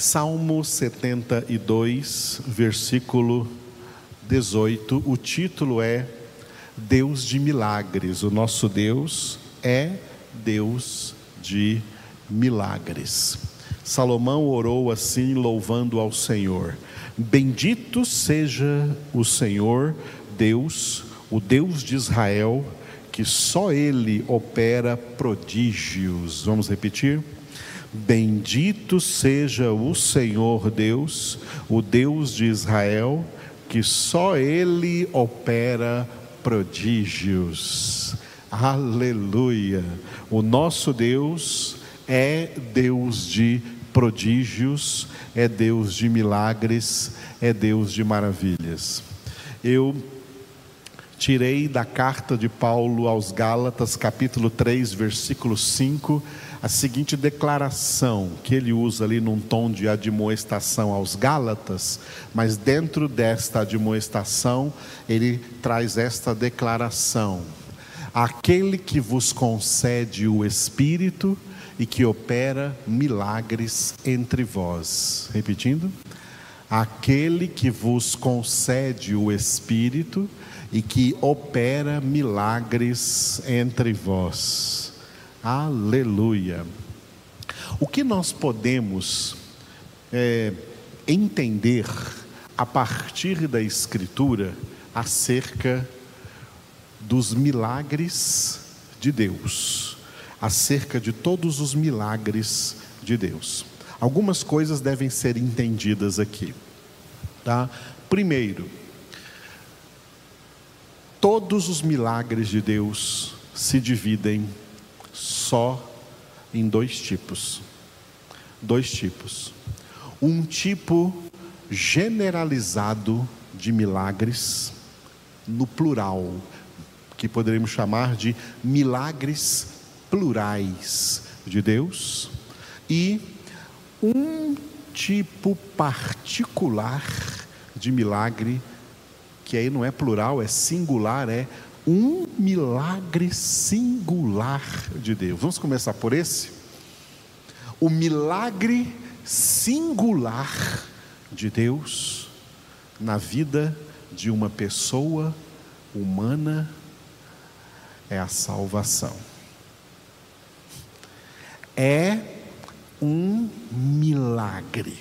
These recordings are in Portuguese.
Salmo 72, versículo 18, o título é Deus de milagres. O nosso Deus é Deus de milagres. Salomão orou assim, louvando ao Senhor: Bendito seja o Senhor, Deus, o Deus de Israel, que só Ele opera prodígios. Vamos repetir? Bendito seja o Senhor Deus, o Deus de Israel, que só Ele opera prodígios. Aleluia! O nosso Deus é Deus de prodígios, é Deus de milagres, é Deus de maravilhas. Eu tirei da carta de Paulo aos Gálatas, capítulo 3, versículo 5 a seguinte declaração que ele usa ali num tom de admoestação aos Gálatas, mas dentro desta admoestação ele traz esta declaração: Aquele que vos concede o Espírito e que opera milagres entre vós. Repetindo. Aquele que vos concede o Espírito e que opera milagres entre vós. Aleluia. O que nós podemos é, entender a partir da Escritura acerca dos milagres de Deus, acerca de todos os milagres de Deus? Algumas coisas devem ser entendidas aqui, tá? Primeiro, todos os milagres de Deus se dividem só em dois tipos. Dois tipos. Um tipo generalizado de milagres, no plural, que poderíamos chamar de milagres plurais de Deus, e um tipo particular de milagre, que aí não é plural, é singular, é um milagre singular de Deus. Vamos começar por esse? O milagre singular de Deus na vida de uma pessoa humana é a salvação. É um milagre.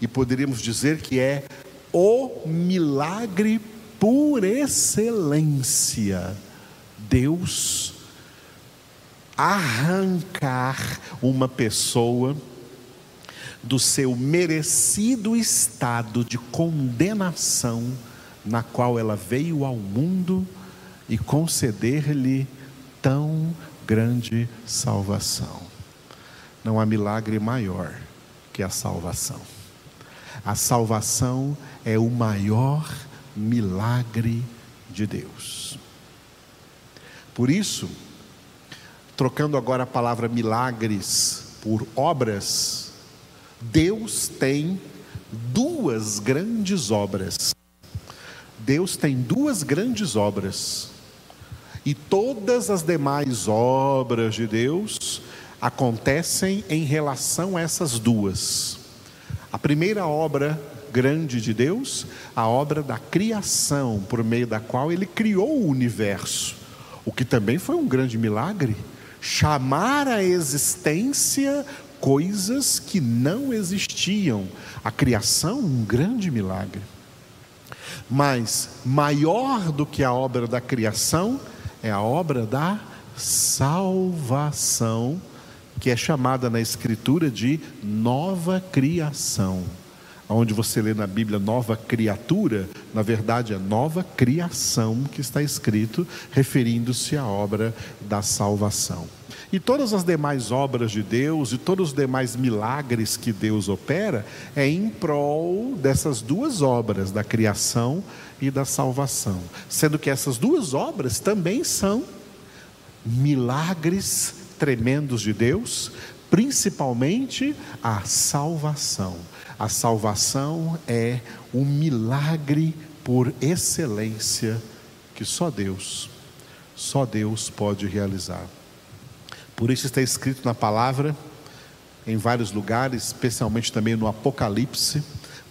E poderíamos dizer que é o milagre por excelência, Deus arrancar uma pessoa do seu merecido estado de condenação na qual ela veio ao mundo e conceder-lhe tão grande salvação. Não há milagre maior que a salvação. A salvação é o maior milagre de Deus. Por isso, trocando agora a palavra milagres por obras, Deus tem duas grandes obras. Deus tem duas grandes obras. E todas as demais obras de Deus acontecem em relação a essas duas. A primeira obra grande de Deus, a obra da criação, por meio da qual ele criou o universo, o que também foi um grande milagre chamar à existência coisas que não existiam. A criação, um grande milagre. Mas maior do que a obra da criação é a obra da salvação, que é chamada na Escritura de nova criação onde você lê na Bíblia nova criatura, na verdade é nova criação que está escrito, referindo-se à obra da salvação. E todas as demais obras de Deus e todos os demais milagres que Deus opera é em prol dessas duas obras, da criação e da salvação. Sendo que essas duas obras também são milagres tremendos de Deus, principalmente a salvação. A salvação é um milagre por excelência que só Deus, só Deus pode realizar. Por isso está escrito na palavra em vários lugares, especialmente também no Apocalipse,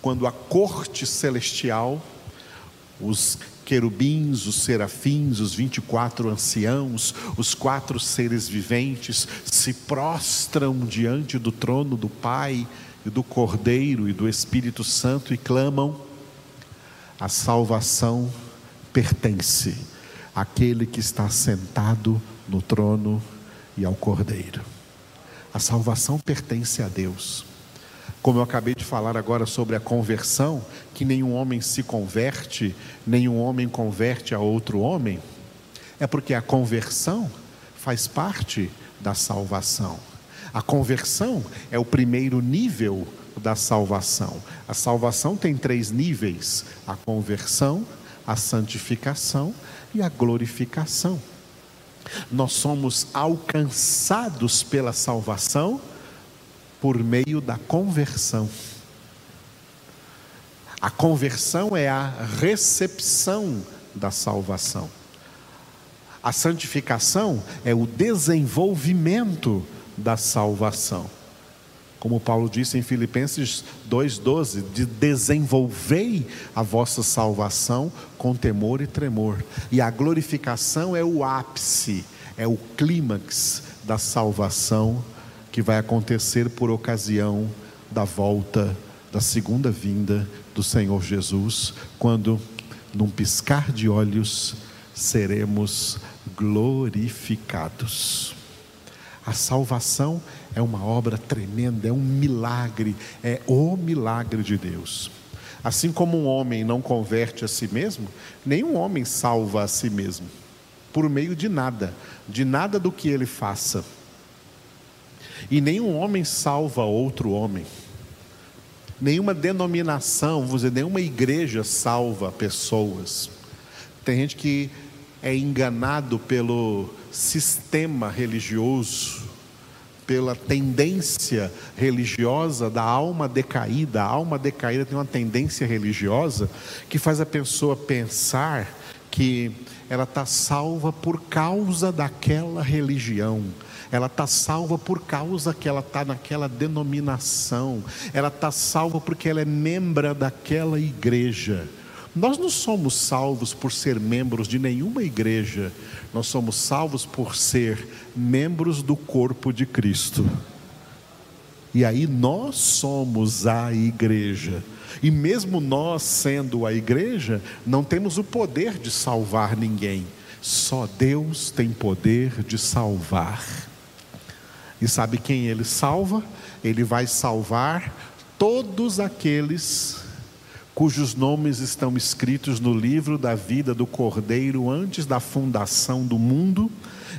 quando a corte celestial, os querubins, os serafins, os 24 anciãos, os quatro seres viventes se prostram diante do trono do Pai e do Cordeiro e do Espírito Santo e clamam: a salvação pertence àquele que está sentado no trono e ao Cordeiro. A salvação pertence a Deus. Como eu acabei de falar agora sobre a conversão, que nenhum homem se converte, nenhum homem converte a outro homem, é porque a conversão faz parte da salvação. A conversão é o primeiro nível da salvação. A salvação tem três níveis: a conversão, a santificação e a glorificação. Nós somos alcançados pela salvação por meio da conversão. A conversão é a recepção da salvação. A santificação é o desenvolvimento da salvação. Como Paulo disse em Filipenses 2,12: de desenvolvei a vossa salvação com temor e tremor. E a glorificação é o ápice, é o clímax da salvação que vai acontecer por ocasião da volta, da segunda vinda do Senhor Jesus, quando, num piscar de olhos, seremos glorificados. A salvação é uma obra tremenda, é um milagre, é o milagre de Deus. Assim como um homem não converte a si mesmo, nenhum homem salva a si mesmo, por meio de nada, de nada do que ele faça. E nenhum homem salva outro homem. Nenhuma denominação, vamos dizer, nenhuma igreja salva pessoas. Tem gente que é enganado pelo sistema religioso, pela tendência religiosa da alma decaída. A alma decaída tem uma tendência religiosa que faz a pessoa pensar que ela está salva por causa daquela religião ela está salva por causa que ela está naquela denominação, ela está salva porque ela é membro daquela igreja. Nós não somos salvos por ser membros de nenhuma igreja, nós somos salvos por ser membros do corpo de Cristo. E aí nós somos a igreja. E mesmo nós sendo a igreja, não temos o poder de salvar ninguém. Só Deus tem poder de salvar. E sabe quem ele salva? Ele vai salvar todos aqueles cujos nomes estão escritos no livro da vida do Cordeiro antes da fundação do mundo.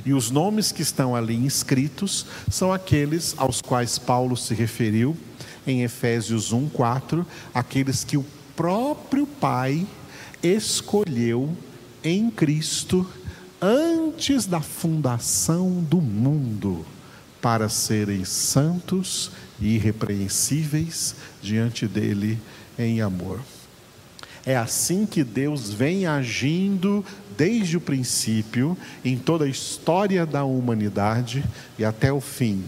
E os nomes que estão ali inscritos são aqueles aos quais Paulo se referiu em Efésios 1:4, aqueles que o próprio Pai escolheu em Cristo antes da fundação do mundo para serem santos e irrepreensíveis diante dele em amor. É assim que Deus vem agindo desde o princípio, em toda a história da humanidade e até o fim.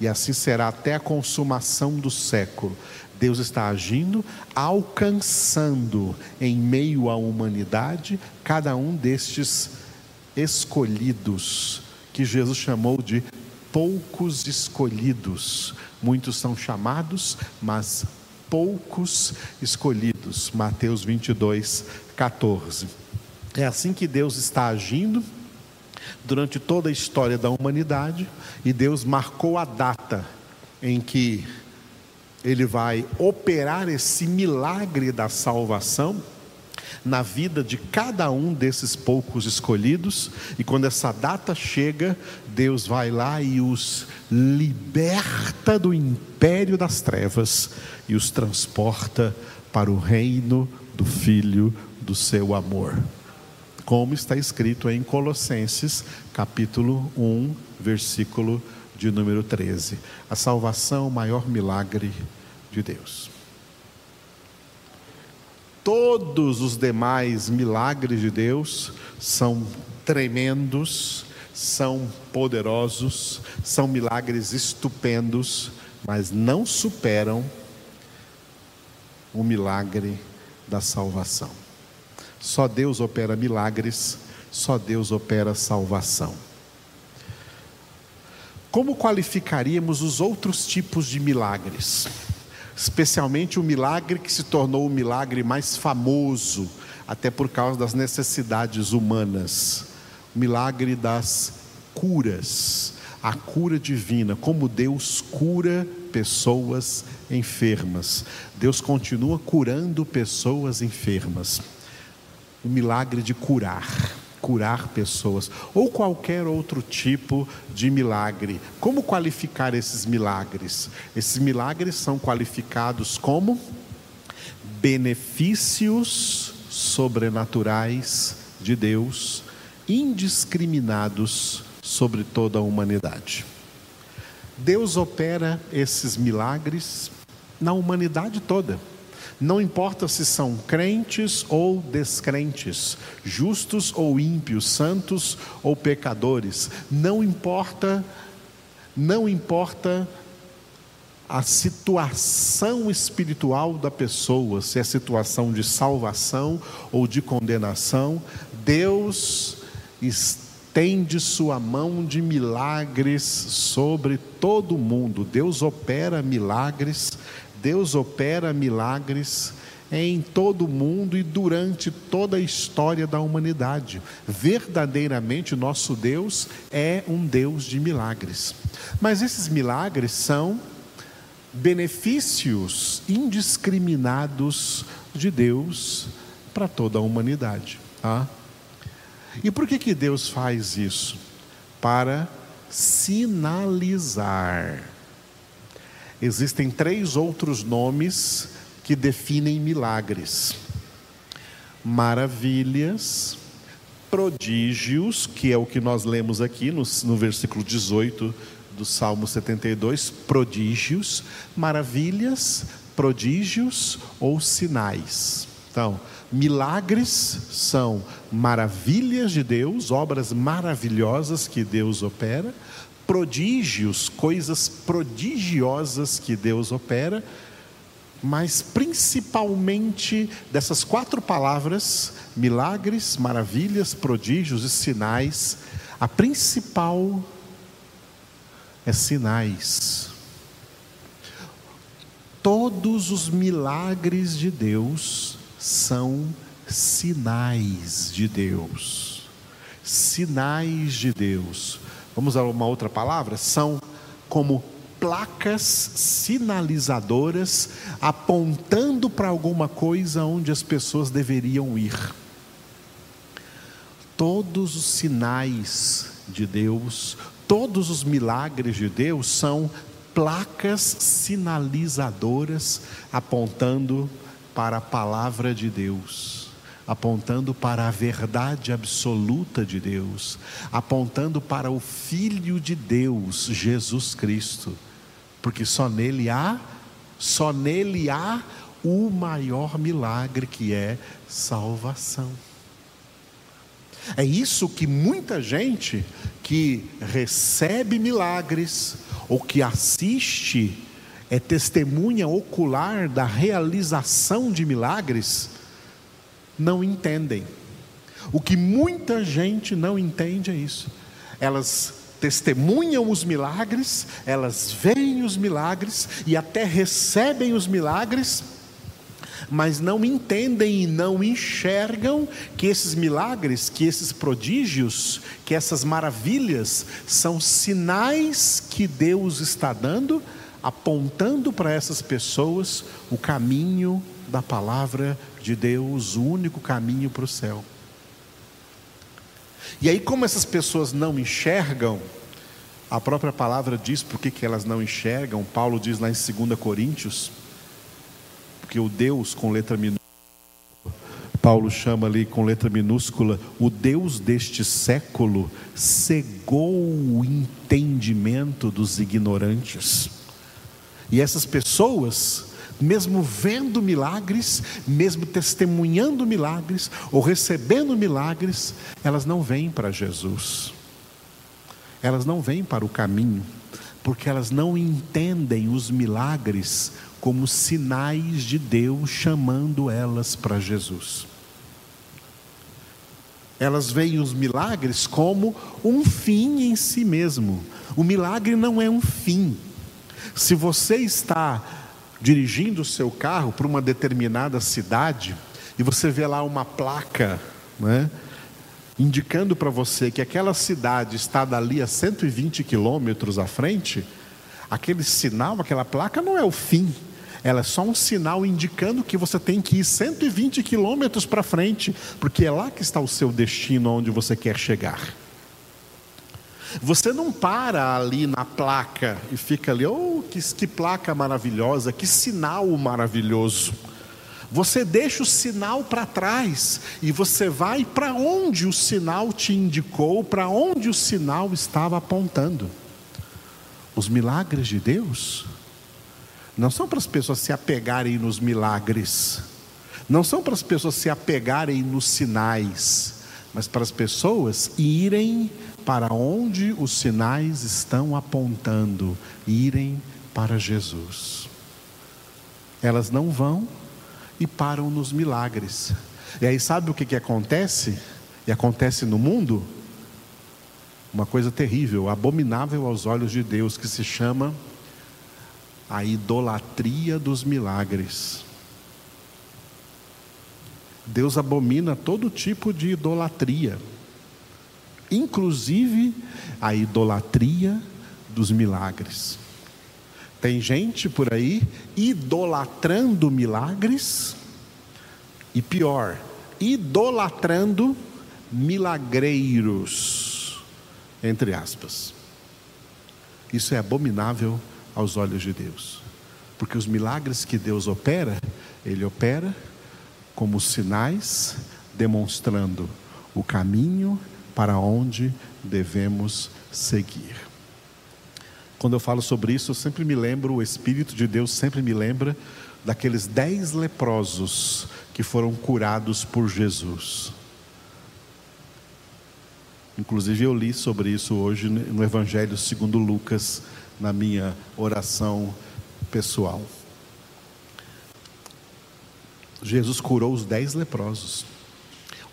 E assim será até a consumação do século. Deus está agindo, alcançando em meio à humanidade cada um destes escolhidos, que Jesus chamou de poucos escolhidos. Muitos são chamados, mas poucos escolhidos. Mateus 22, 14. É assim que Deus está agindo durante toda a história da humanidade e Deus marcou a data em que ele vai operar esse milagre da salvação na vida de cada um desses poucos escolhidos, e quando essa data chega, Deus vai lá e os liberta do império das trevas e os transporta para o reino do Filho do seu amor. Como está escrito em Colossenses, capítulo 1, versículo de número 13. A salvação, o maior milagre de Deus. Todos os demais milagres de Deus são tremendos, são poderosos, são milagres estupendos, mas não superam o milagre da salvação. Só Deus opera milagres, só Deus opera salvação. Como qualificaríamos os outros tipos de milagres? Especialmente o milagre que se tornou o milagre mais famoso, até por causa das necessidades humanas o milagre das curas, a cura divina, como Deus cura pessoas enfermas. Deus continua curando pessoas enfermas. O milagre de curar curar pessoas, ou qualquer outro tipo de milagre. Como qualificar esses milagres? Esses milagres são qualificados como benefícios sobrenaturais de Deus, indiscriminados sobre toda a humanidade. Deus opera esses milagres na humanidade toda. Não importa se são crentes ou descrentes, justos ou ímpios, santos ou pecadores, não importa, não importa a situação espiritual da pessoa, se é situação de salvação ou de condenação, Deus estende sua mão de milagres sobre todo mundo. Deus opera milagres Deus opera milagres em todo o mundo e durante toda a história da humanidade. Verdadeiramente, nosso Deus é um Deus de milagres. Mas esses milagres são benefícios indiscriminados de Deus para toda a humanidade. Tá? E por que, que Deus faz isso? Para sinalizar existem três outros nomes que definem milagres: maravilhas, prodígios, que é o que nós lemos aqui no, no versículo 18 do Salmo 72, prodígios, maravilhas, prodígios ou sinais. Então, milagres são maravilhas de Deus, obras maravilhosas que Deus opera, prodígios, coisas prodigiosas que Deus opera, mas principalmente dessas quatro palavras, milagres, maravilhas, prodígios e sinais, a principal é sinais. Todos os milagres de Deus são sinais de Deus. Sinais de Deus. Vamos usar uma outra palavra? São como placas sinalizadoras apontando para alguma coisa onde as pessoas deveriam ir. Todos os sinais de Deus, todos os milagres de Deus são placas sinalizadoras apontando para a palavra de Deus apontando para a verdade absoluta de Deus, apontando para o Filho de Deus, Jesus Cristo, porque só nele há, só nele há o maior milagre que é salvação. É isso que muita gente que recebe milagres ou que assiste, é testemunha ocular da realização de milagres, não entendem. O que muita gente não entende é isso. Elas testemunham os milagres, elas veem os milagres e até recebem os milagres, mas não entendem e não enxergam que esses milagres, que esses prodígios, que essas maravilhas são sinais que Deus está dando, apontando para essas pessoas o caminho da palavra de Deus, o único caminho para o céu. E aí, como essas pessoas não enxergam, a própria palavra diz por que, que elas não enxergam. Paulo diz lá em 2 Coríntios, porque o Deus com letra minúscula, Paulo chama ali com letra minúscula, o Deus deste século cegou o entendimento dos ignorantes. E essas pessoas mesmo vendo milagres, mesmo testemunhando milagres ou recebendo milagres, elas não vêm para Jesus. elas não vêm para o caminho, porque elas não entendem os milagres como sinais de Deus chamando elas para Jesus. Elas veem os milagres como um fim em si mesmo. O milagre não é um fim. Se você está dirigindo o seu carro para uma determinada cidade e você vê lá uma placa, né, indicando para você que aquela cidade está dali a 120 quilômetros à frente, aquele sinal, aquela placa não é o fim, ela é só um sinal indicando que você tem que ir 120 quilômetros para frente, porque é lá que está o seu destino, onde você quer chegar. Você não para ali na placa e fica ali, oh, que, que placa maravilhosa, que sinal maravilhoso. Você deixa o sinal para trás e você vai para onde o sinal te indicou, para onde o sinal estava apontando. Os milagres de Deus não são para as pessoas se apegarem nos milagres, não são para as pessoas se apegarem nos sinais, mas para as pessoas irem para onde os sinais estão apontando, irem para Jesus. Elas não vão e param nos milagres. E aí, sabe o que, que acontece? E acontece no mundo? Uma coisa terrível, abominável aos olhos de Deus, que se chama a idolatria dos milagres. Deus abomina todo tipo de idolatria, inclusive a idolatria dos milagres. Tem gente por aí idolatrando milagres e pior, idolatrando milagreiros, entre aspas. Isso é abominável aos olhos de Deus, porque os milagres que Deus opera, Ele opera como sinais demonstrando o caminho para onde devemos seguir. Quando eu falo sobre isso, eu sempre me lembro, o Espírito de Deus sempre me lembra daqueles dez leprosos que foram curados por Jesus. Inclusive eu li sobre isso hoje no Evangelho segundo Lucas, na minha oração pessoal. Jesus curou os dez leprosos.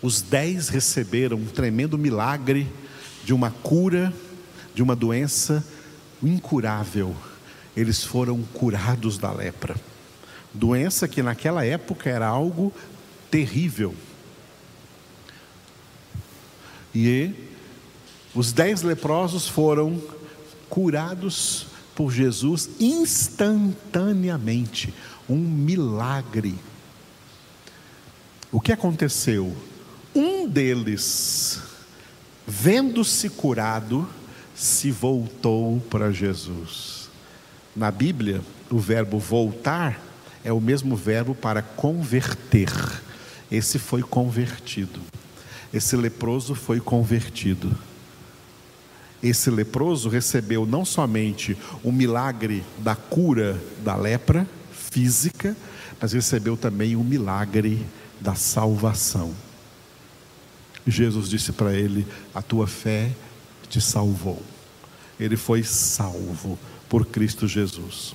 Os dez receberam um tremendo milagre de uma cura de uma doença incurável, eles foram curados da lepra. Doença que naquela época era algo terrível. E os dez leprosos foram curados por Jesus instantaneamente. Um milagre. O que aconteceu? Um deles, vendo-se curado, se voltou para Jesus. Na Bíblia, o verbo voltar é o mesmo verbo para converter. Esse foi convertido. Esse leproso foi convertido. Esse leproso recebeu não somente o milagre da cura da lepra física, mas recebeu também o milagre da salvação. Jesus disse para ele: A tua fé te salvou. Ele foi salvo por Cristo Jesus.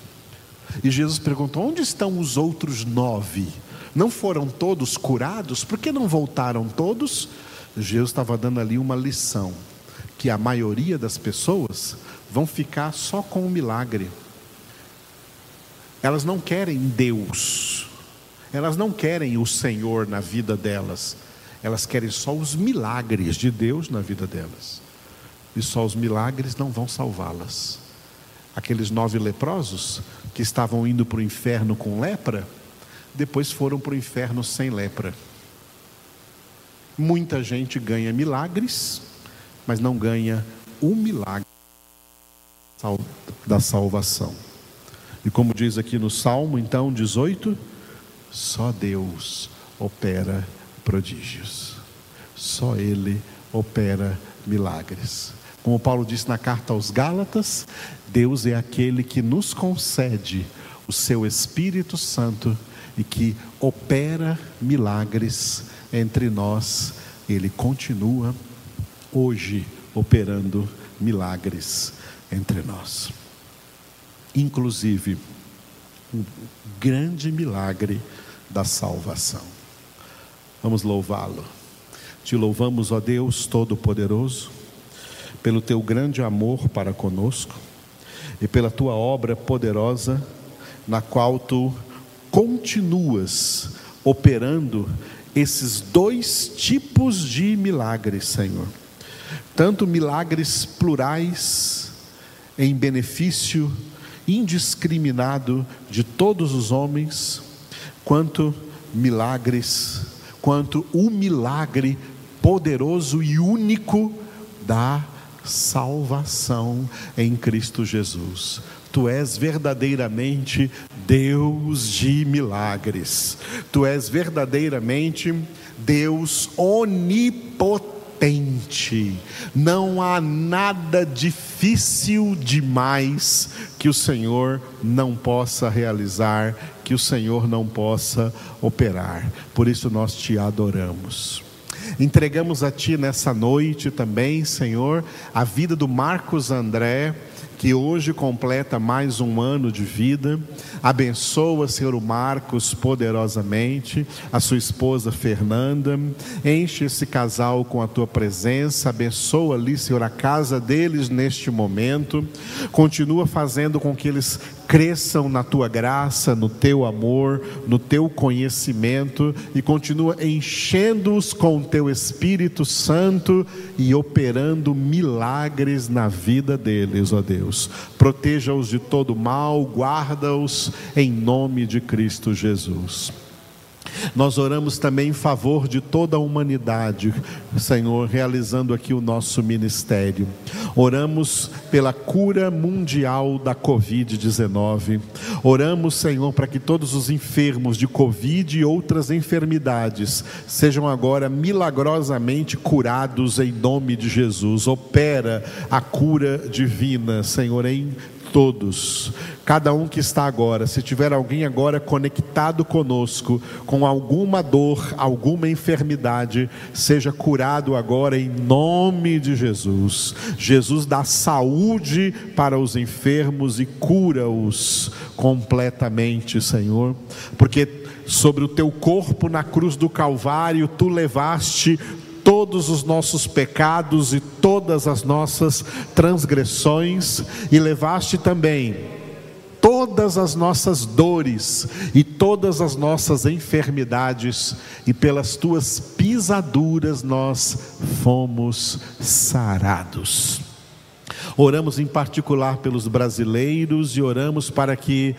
E Jesus perguntou: onde estão os outros nove? Não foram todos curados? Por que não voltaram todos? Jesus estava dando ali uma lição: que a maioria das pessoas vão ficar só com o milagre. Elas não querem Deus, elas não querem o Senhor na vida delas, elas querem só os milagres de Deus na vida delas e só os milagres não vão salvá-las. Aqueles nove leprosos que estavam indo para o inferno com lepra, depois foram para o inferno sem lepra. Muita gente ganha milagres, mas não ganha o milagre da salvação. E como diz aqui no Salmo, então, 18, só Deus opera prodígios. Só Ele opera milagres. Como Paulo disse na carta aos Gálatas, Deus é aquele que nos concede o seu Espírito Santo e que opera milagres entre nós. Ele continua hoje operando milagres entre nós. Inclusive, um grande milagre da salvação. Vamos louvá-lo. Te louvamos, ó Deus Todo-Poderoso, pelo teu grande amor para conosco e pela tua obra poderosa, na qual tu continuas operando esses dois tipos de milagres, Senhor. Tanto milagres plurais, em benefício indiscriminado de todos os homens, quanto milagres, quanto o milagre poderoso e único da salvação em Cristo Jesus. Tu és verdadeiramente Deus de milagres. Tu és verdadeiramente Deus onipotente. Não há nada difícil demais que o Senhor não possa realizar, que o Senhor não possa operar. Por isso nós te adoramos. Entregamos a Ti nessa noite também, Senhor, a vida do Marcos André que hoje completa mais um ano de vida. Abençoa, Senhor, o Marcos poderosamente, a sua esposa Fernanda. Enche esse casal com a tua presença. Abençoa ali, Senhor, a casa deles neste momento. Continua fazendo com que eles cresçam na tua graça, no teu amor, no teu conhecimento e continua enchendo-os com o teu Espírito Santo e operando milagres na vida deles, ó Deus. Proteja-os de todo mal, guarda-os em nome de Cristo Jesus. Nós oramos também em favor de toda a humanidade, Senhor, realizando aqui o nosso ministério. Oramos pela cura mundial da Covid-19. Oramos, Senhor, para que todos os enfermos de Covid e outras enfermidades sejam agora milagrosamente curados em nome de Jesus. Opera a cura divina, Senhor, em todos, cada um que está agora, se tiver alguém agora conectado conosco, com alguma dor, alguma enfermidade, seja curado agora em nome de Jesus. Jesus dá saúde para os enfermos e cura-os completamente, Senhor, porque sobre o teu corpo na cruz do Calvário tu levaste todos os nossos pecados e todas as nossas transgressões, e levaste também todas as nossas dores e todas as nossas enfermidades, e pelas tuas pisaduras nós fomos sarados. Oramos em particular pelos brasileiros e oramos para que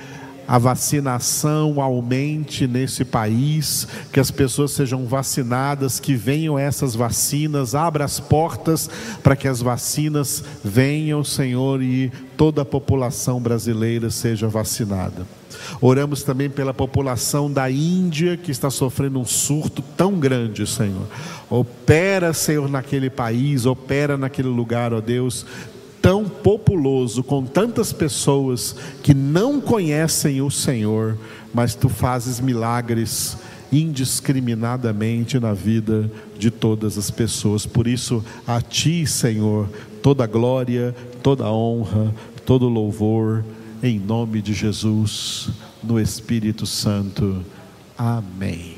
a vacinação aumente nesse país, que as pessoas sejam vacinadas, que venham essas vacinas, abra as portas para que as vacinas venham, Senhor, e toda a população brasileira seja vacinada. Oramos também pela população da Índia que está sofrendo um surto tão grande, Senhor. Opera, Senhor, naquele país, opera naquele lugar, ó Deus tão populoso, com tantas pessoas que não conhecem o Senhor, mas tu fazes milagres indiscriminadamente na vida de todas as pessoas. Por isso, a ti, Senhor, toda glória, toda honra, todo louvor, em nome de Jesus, no Espírito Santo. Amém.